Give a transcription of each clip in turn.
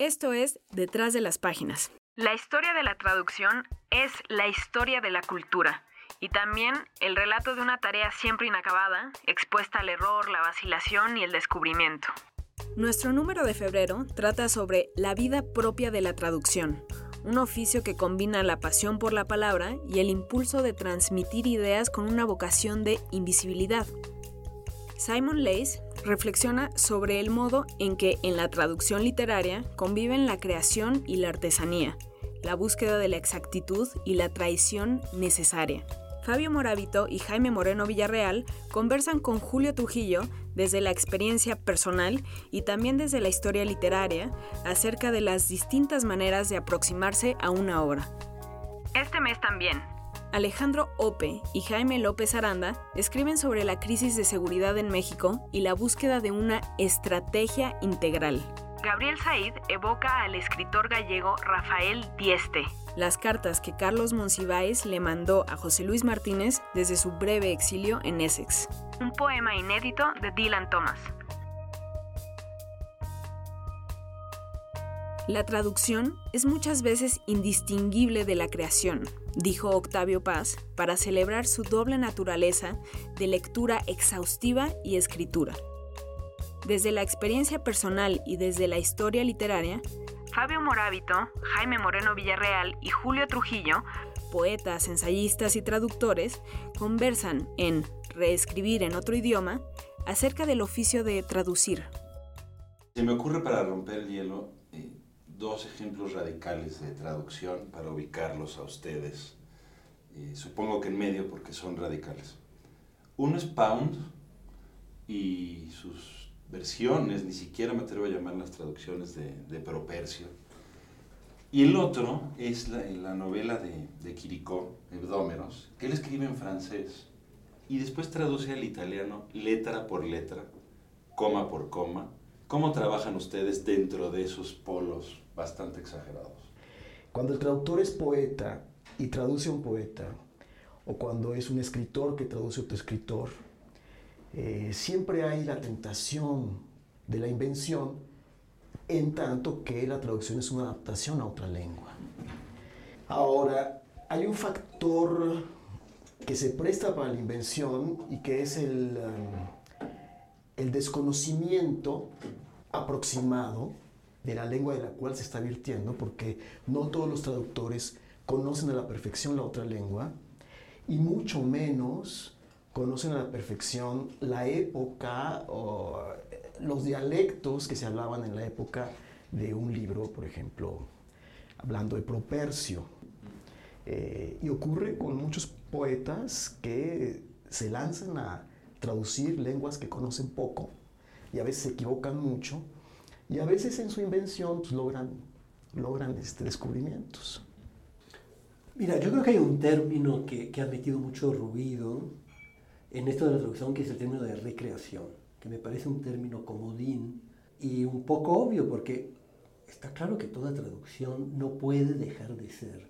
Esto es Detrás de las Páginas. La historia de la traducción es la historia de la cultura y también el relato de una tarea siempre inacabada, expuesta al error, la vacilación y el descubrimiento. Nuestro número de febrero trata sobre la vida propia de la traducción, un oficio que combina la pasión por la palabra y el impulso de transmitir ideas con una vocación de invisibilidad. Simon Leys reflexiona sobre el modo en que en la traducción literaria conviven la creación y la artesanía, la búsqueda de la exactitud y la traición necesaria. Fabio Moravito y Jaime Moreno Villarreal conversan con Julio Trujillo desde la experiencia personal y también desde la historia literaria acerca de las distintas maneras de aproximarse a una obra. Este mes también, Alejandro Ope y Jaime López Aranda escriben sobre la crisis de seguridad en México y la búsqueda de una estrategia integral. Gabriel Said evoca al escritor gallego Rafael Dieste. Las cartas que Carlos Monsiváis le mandó a José Luis Martínez desde su breve exilio en Essex. Un poema inédito de Dylan Thomas. La traducción es muchas veces indistinguible de la creación, dijo Octavio Paz, para celebrar su doble naturaleza de lectura exhaustiva y escritura. Desde la experiencia personal y desde la historia literaria, Fabio Morábito, Jaime Moreno Villarreal y Julio Trujillo, poetas, ensayistas y traductores, conversan en Reescribir en otro idioma acerca del oficio de traducir. Se me ocurre para romper el hielo dos ejemplos radicales de traducción para ubicarlos a ustedes. Eh, supongo que en medio porque son radicales. Uno es Pound y sus versiones, ni siquiera me atrevo a llamar las traducciones de, de Propercio. Y el otro es la, la novela de, de Quiricó, Hebdómeros, que él escribe en francés y después traduce al italiano letra por letra, coma por coma. ¿Cómo trabajan ustedes dentro de esos polos bastante exagerados? Cuando el traductor es poeta y traduce a un poeta, o cuando es un escritor que traduce a otro escritor, eh, siempre hay la tentación de la invención en tanto que la traducción es una adaptación a otra lengua. Ahora, hay un factor que se presta para la invención y que es el, um, el desconocimiento aproximado de la lengua de la cual se está virtiendo, porque no todos los traductores conocen a la perfección la otra lengua, y mucho menos conocen a la perfección la época o eh, los dialectos que se hablaban en la época de un libro, por ejemplo, hablando de Propercio. Eh, y ocurre con muchos poetas que se lanzan a traducir lenguas que conocen poco y a veces se equivocan mucho y a veces en su invención pues, logran, logran este, descubrimientos. Mira, yo creo que hay un término que, que ha metido mucho ruido en esto de la traducción, que es el término de recreación, que me parece un término comodín y un poco obvio, porque está claro que toda traducción no puede dejar de ser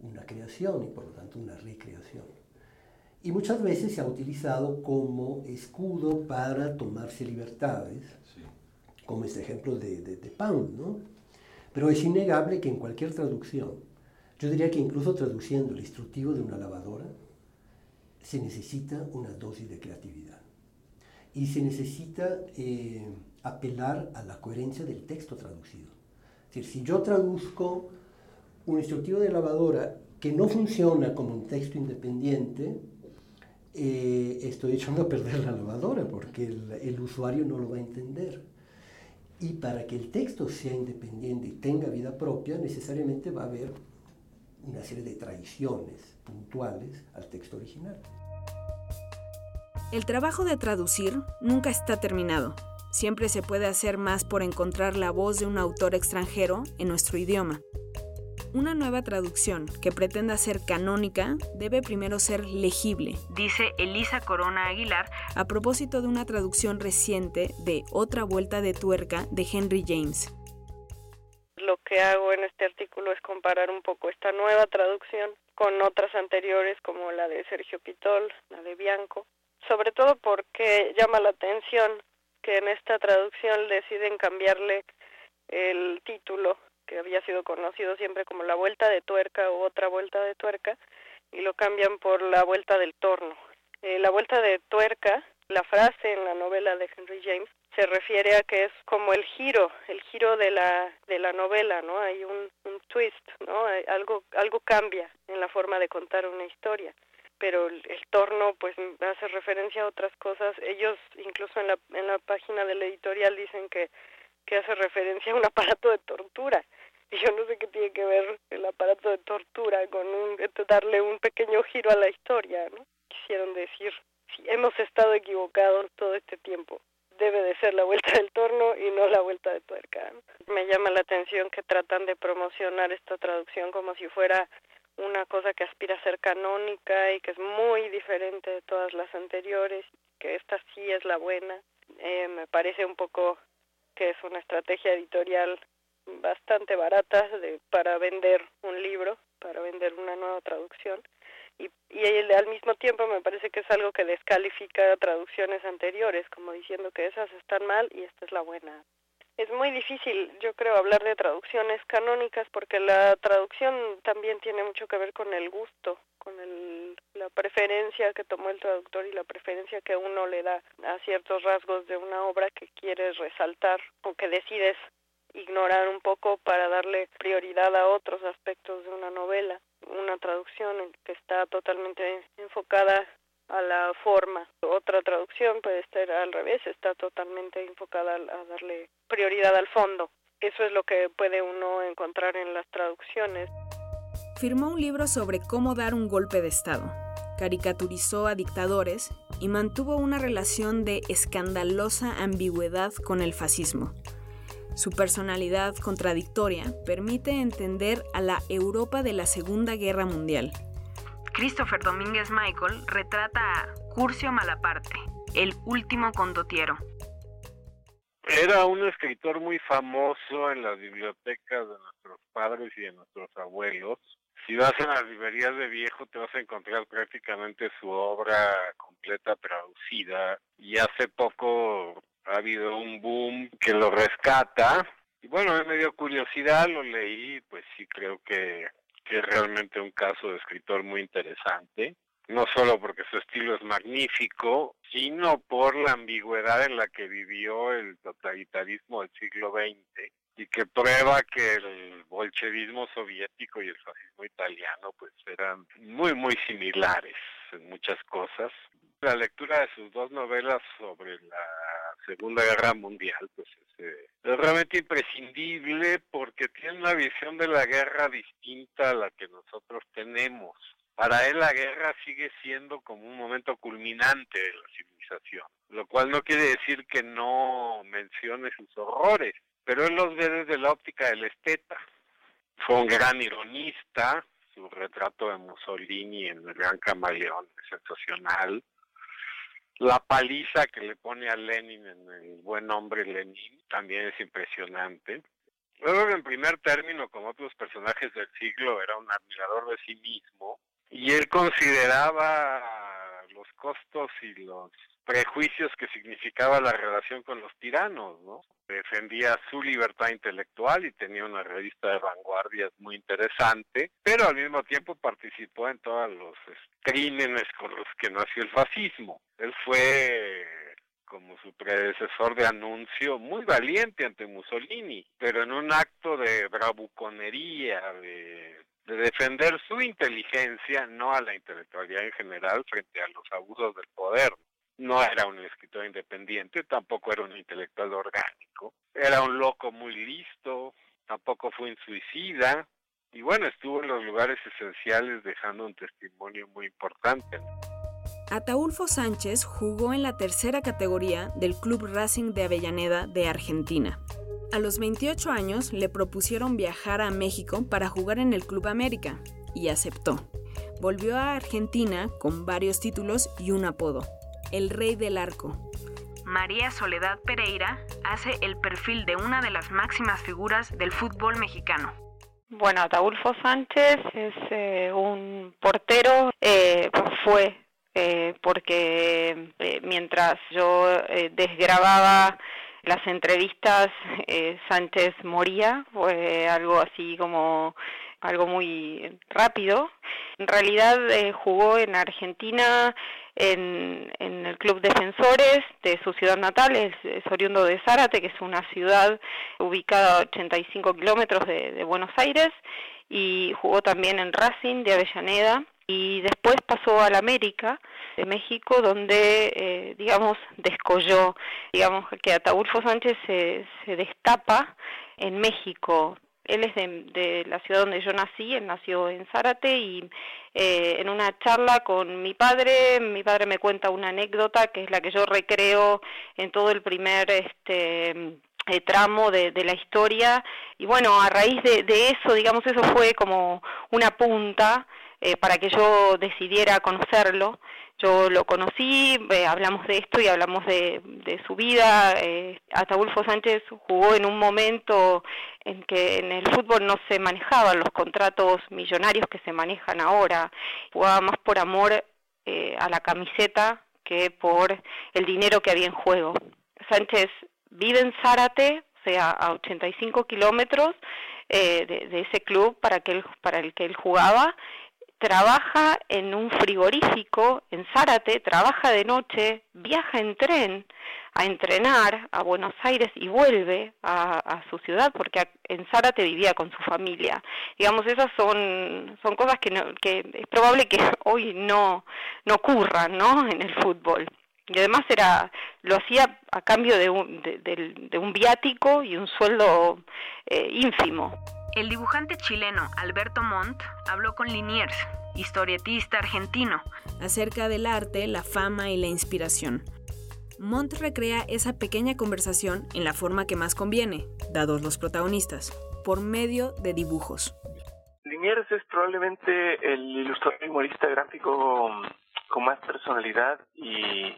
una creación y por lo tanto una recreación. Y muchas veces se ha utilizado como escudo para tomarse libertades, como este ejemplo de, de, de Pound, ¿no? Pero es innegable que en cualquier traducción, yo diría que incluso traduciendo el instructivo de una lavadora, se necesita una dosis de creatividad. Y se necesita eh, apelar a la coherencia del texto traducido. Es decir, si yo traduzco un instructivo de lavadora que no funciona como un texto independiente, eh, estoy echando a perder la lavadora porque el, el, usuario no lo va a entender. Y para que el texto sea independiente y tenga vida propia, necesariamente va a haber una serie de traiciones puntuales al texto original. El trabajo de traducir nunca está terminado. Siempre se puede hacer más por encontrar la voz de un autor extranjero en nuestro idioma. Una nueva traducción que pretenda ser canónica debe primero ser legible, dice Elisa Corona Aguilar a propósito de una traducción reciente de Otra Vuelta de Tuerca de Henry James. Lo que hago en este artículo es comparar un poco esta nueva traducción con otras anteriores como la de Sergio Pitol, la de Bianco, sobre todo porque llama la atención que en esta traducción deciden cambiarle el título que había sido conocido siempre como La Vuelta de Tuerca o Otra Vuelta de Tuerca y lo cambian por La Vuelta del Torno. Eh, la Vuelta de Tuerca, la frase en la novela de Henry James, se refiere a que es como el giro, el giro de la de la novela, ¿no? Hay un, un twist, ¿no? algo algo cambia en la forma de contar una historia pero el, torno pues hace referencia a otras cosas. Ellos incluso en la, en la página del editorial dicen que, que hace referencia a un aparato de tortura. Yo no sé qué tiene que ver el aparato de tortura con un, darle un pequeño giro a la historia, ¿no? Quisieron decir, si hemos estado equivocados todo este tiempo, debe de ser la vuelta del torno y no la vuelta de tuerca. Me llama la atención que tratan de promocionar esta traducción como si fuera una cosa que aspira a ser canónica y que es muy diferente de todas las anteriores, que esta sí es la buena. Eh, me parece un poco que es una estrategia editorial bastante barata de, para vender un libro, para vender una nueva traducción. Y, y al mismo tiempo me parece que es algo que descalifica traducciones anteriores, como diciendo que esas están mal y esta es la buena es muy difícil, yo creo, hablar de traducciones canónicas porque la traducción también tiene mucho que ver con el gusto, con el, la preferencia que tomó el traductor y la preferencia que uno le da a ciertos rasgos de una obra que quieres resaltar o que decides ignorar un poco para darle prioridad a otros aspectos de una novela. Una traducción que está totalmente enfocada a la forma. Otra traducción puede estar al revés, está totalmente enfocada a darle prioridad al fondo. Eso es lo que puede uno encontrar en las traducciones. Firmó un libro sobre cómo dar un golpe de Estado, caricaturizó a dictadores y mantuvo una relación de escandalosa ambigüedad con el fascismo. Su personalidad contradictoria permite entender a la Europa de la Segunda Guerra Mundial Christopher Domínguez Michael retrata a Curcio Malaparte, el último condotiero. Era un escritor muy famoso en las bibliotecas de nuestros padres y de nuestros abuelos. Si vas a las librerías de viejo te vas a encontrar prácticamente su obra completa traducida y hace poco ha habido un boom que lo rescata. Y bueno, me dio curiosidad, lo leí, pues sí creo que que es realmente un caso de escritor muy interesante, no solo porque su estilo es magnífico, sino por la ambigüedad en la que vivió el totalitarismo del siglo XX y que prueba que el bolchevismo soviético y el fascismo italiano pues eran muy muy similares en muchas cosas. La lectura de sus dos novelas sobre la Segunda Guerra Mundial pues es realmente imprescindible porque tiene una visión de la guerra distinta a la que nosotros tenemos. Para él la guerra sigue siendo como un momento culminante de la civilización, lo cual no quiere decir que no mencione sus horrores, pero él los ve desde la óptica del esteta. Fue un gran ironista, su retrato de Mussolini en el Gran Camaleón es sensacional la paliza que le pone a Lenin en el buen hombre Lenin también es impresionante. Luego, en primer término, como otros personajes del siglo, era un admirador de sí mismo y él consideraba los costos y los prejuicios que significaba la relación con los tiranos, ¿no? Defendía su libertad intelectual y tenía una revista de vanguardias muy interesante, pero al mismo tiempo participó en todos los crímenes con los que nació el fascismo. Él fue como su predecesor de anuncio, muy valiente ante Mussolini, pero en un acto de bravuconería, de, de, defender su inteligencia, no a la intelectualidad en general, frente a los abusos del poder no era un escritor independiente, tampoco era un intelectual orgánico, era un loco muy listo, tampoco fue un suicida, y bueno, estuvo en los lugares esenciales dejando un testimonio muy importante. Ataulfo Sánchez jugó en la tercera categoría del Club Racing de Avellaneda de Argentina. A los 28 años le propusieron viajar a México para jugar en el Club América y aceptó. Volvió a Argentina con varios títulos y un apodo, el Rey del Arco. María Soledad Pereira hace el perfil de una de las máximas figuras del fútbol mexicano. Bueno, Ataulfo Sánchez es eh, un portero, eh, fue eh, porque mientras yo desgrababa las entrevistas eh, Sánchez moría, fue algo así como algo muy rápido. En realidad eh, jugó en Argentina en, el Club Defensores de su ciudad natal, es, oriundo de Zárate, que es una ciudad ubicada a 85 kilómetros de, de Buenos Aires, y jugó también en Racing de Avellaneda y después pasó al América de México donde eh, digamos descolló digamos que Ataulfo Sánchez se, se destapa en México él es de, la ciudad donde yo nací, él nació en Zárate y eh, en una charla con mi padre, mi padre me cuenta una anécdota que es la que yo recreo en todo el primer este eh, tramo de, de, la historia y bueno, a raíz de, de eso, digamos, eso fue como una punta eh, para que yo decidiera conocerlo. Yo lo conocí, hablamos de esto y hablamos de, de su vida. Eh, Ataulfo Sánchez jugó en un momento en que en el fútbol no se manejaban los contratos millonarios que se manejan ahora. Jugaba más por amor eh, a la camiseta que por el dinero que había en juego. Sánchez vive en Zárate, o sea, a 85 kilómetros eh, de, de, ese club para, que él, para el que él jugaba trabaja en un frigorífico en Zárate, trabaja de noche, viaja en tren a entrenar a Buenos Aires y vuelve a, su ciudad porque en Zárate vivía con su familia. Digamos, esas son, son cosas que, no, que es probable que hoy no, no ocurran ¿no? en el fútbol. Y además era, lo hacía a cambio de un, de, de, de un viático y un sueldo eh, ínfimo. El dibujante chileno Alberto Montt habló con Liniers, historietista argentino, acerca del arte, la fama y la inspiración. Montt recrea esa pequeña conversación en la forma que más conviene, dados los protagonistas, por medio de dibujos. Liniers es probablemente el ilustrador humorista gráfico con más personalidad y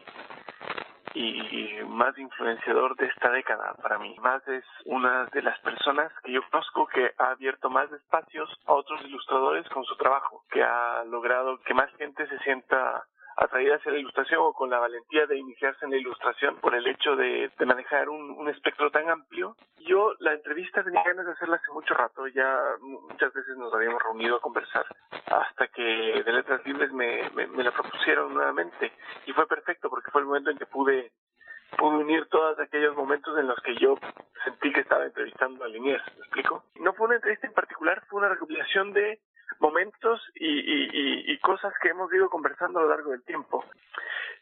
y más influenciador de esta década para mí. Más es una de las personas que yo conozco que ha abierto más espacios a otros ilustradores con su trabajo, que ha logrado que más gente se sienta atraída hacia la ilustración o con la valentía de iniciarse en la ilustración por el hecho de, manejar un, espectro tan amplio. Yo la entrevista tenía ganas de hacerla hace mucho rato, ya muchas veces nos habíamos reunido a conversar, hasta que de Letras Libres me, me, me la propusieron nuevamente y fue perfecto porque fue el momento en que pude pude unir todos aquellos momentos en los que yo sentí que estaba entrevistando a Liniers, ¿me explico? No fue una entrevista en particular, fue una recopilación de momentos y, y, y, y, cosas que hemos ido conversando a lo largo del tiempo.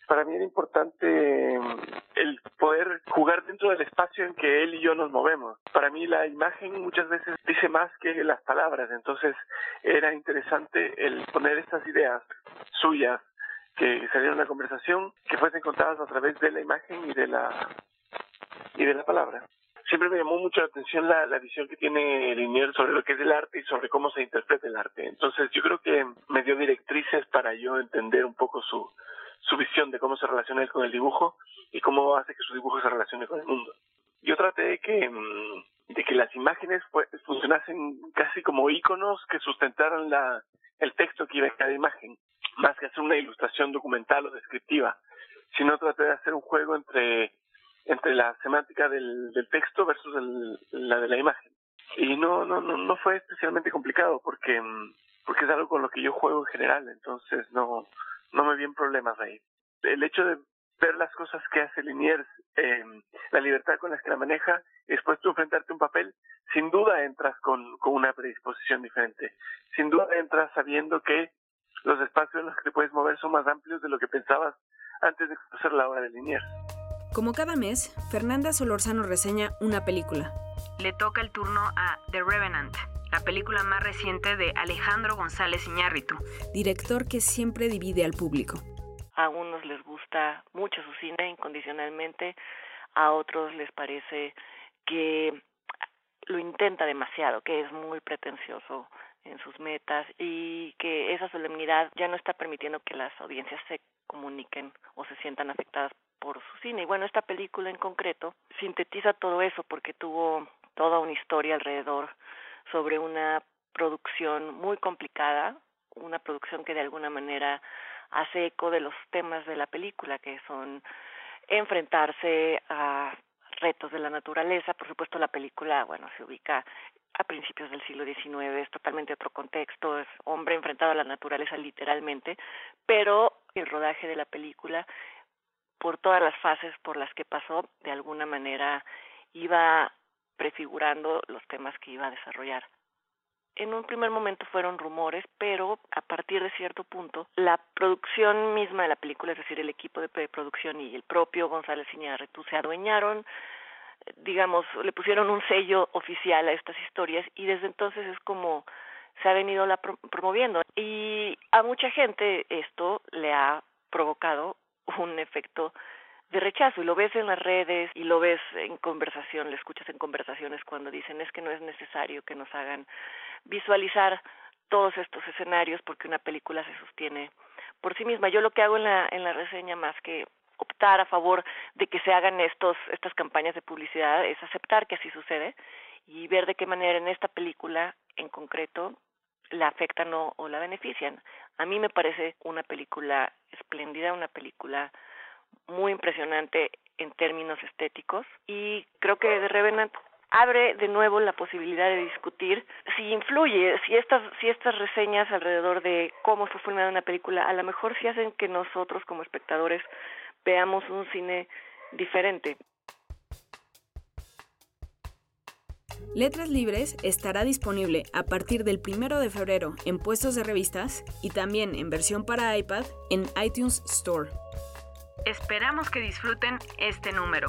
Para mí era importante mm, el poder jugar dentro del espacio en que él y yo nos movemos. Para mí la imagen muchas veces dice más que las palabras, entonces era interesante el poner estas ideas suyas que salieron una conversación que fuesen contadas a través de la imagen y de la y de la palabra siempre me llamó mucho la atención la, visión que tiene Linier sobre lo que es el arte y sobre cómo se interpreta el arte. Entonces yo creo que me dio directrices para yo entender un poco su, su visión de cómo se relaciona él con el dibujo y cómo hace que su dibujo se relacione con el mundo. Yo traté de que, mm, de que las imágenes funcionasen casi como iconos que sustentaran la, el texto que iba en cada imagen, más que hacer una ilustración documental o descriptiva, sino traté de hacer un juego entre entre la semántica del, texto versus el, la de la imagen. Y no, no, no, no fue especialmente complicado porque, porque es algo con lo que yo juego en general, entonces no, no me vienen problemas ahí. El hecho de ver las cosas que hace Liniers, eh, la libertad con la que la maneja, y después tú enfrentarte a un papel, sin duda entras con, con una predisposición diferente. Sin duda entras sabiendo que los espacios en los que te puedes mover son más amplios de lo que pensabas antes de conocer la obra de Liniers. Como cada mes, Fernanda Solorzano reseña una película. Le toca el turno a The Revenant, la película más reciente de Alejandro González Iñárritu, director que siempre divide al público. A unos les gusta mucho su cine incondicionalmente, a otros les parece que lo intenta demasiado, que es muy pretencioso en sus metas y que esa solemnidad ya no está permitiendo que las audiencias se comuniquen o se sientan afectadas por su cine. Y bueno, esta película en concreto sintetiza todo eso porque tuvo toda una historia alrededor sobre una producción muy complicada, una producción que de alguna manera hace eco de los temas de la película, que son enfrentarse a retos de la naturaleza. Por supuesto, la película, bueno, se ubica a principios del siglo XIX, es totalmente otro contexto, es hombre enfrentado a la naturaleza literalmente, pero el rodaje de la película, por todas las fases por las que pasó, de alguna manera iba prefigurando los temas que iba a desarrollar. En un primer momento fueron rumores, pero a partir de cierto punto, la producción misma de la película, es decir, el equipo de producción y el propio González Iñárritu se adueñaron digamos, le pusieron un sello oficial a estas historias y desde entonces es como se ha venido la promoviendo. Y a mucha gente esto le ha provocado un efecto de rechazo y lo ves en las redes y lo ves en conversación, lo escuchas en conversaciones cuando dicen es que no es necesario que nos hagan visualizar todos estos escenarios porque una película se sostiene por sí misma. Yo lo que hago en la en la reseña más que optar a favor de que se hagan estos estas campañas de publicidad es aceptar que así sucede y ver de qué manera en esta película en concreto la afectan o, o la benefician. A mí me parece una película espléndida, una película muy impresionante en términos estéticos y creo que The Revenant abre de nuevo la posibilidad de discutir si influye, si estas, si estas reseñas alrededor de cómo fue filmada una película, a lo mejor sí hacen que nosotros como espectadores veamos un cine diferente. Letras Libres estará disponible a partir del 1 de febrero en puestos de revistas y también en versión para iPad en iTunes Store. Esperamos que disfruten este número.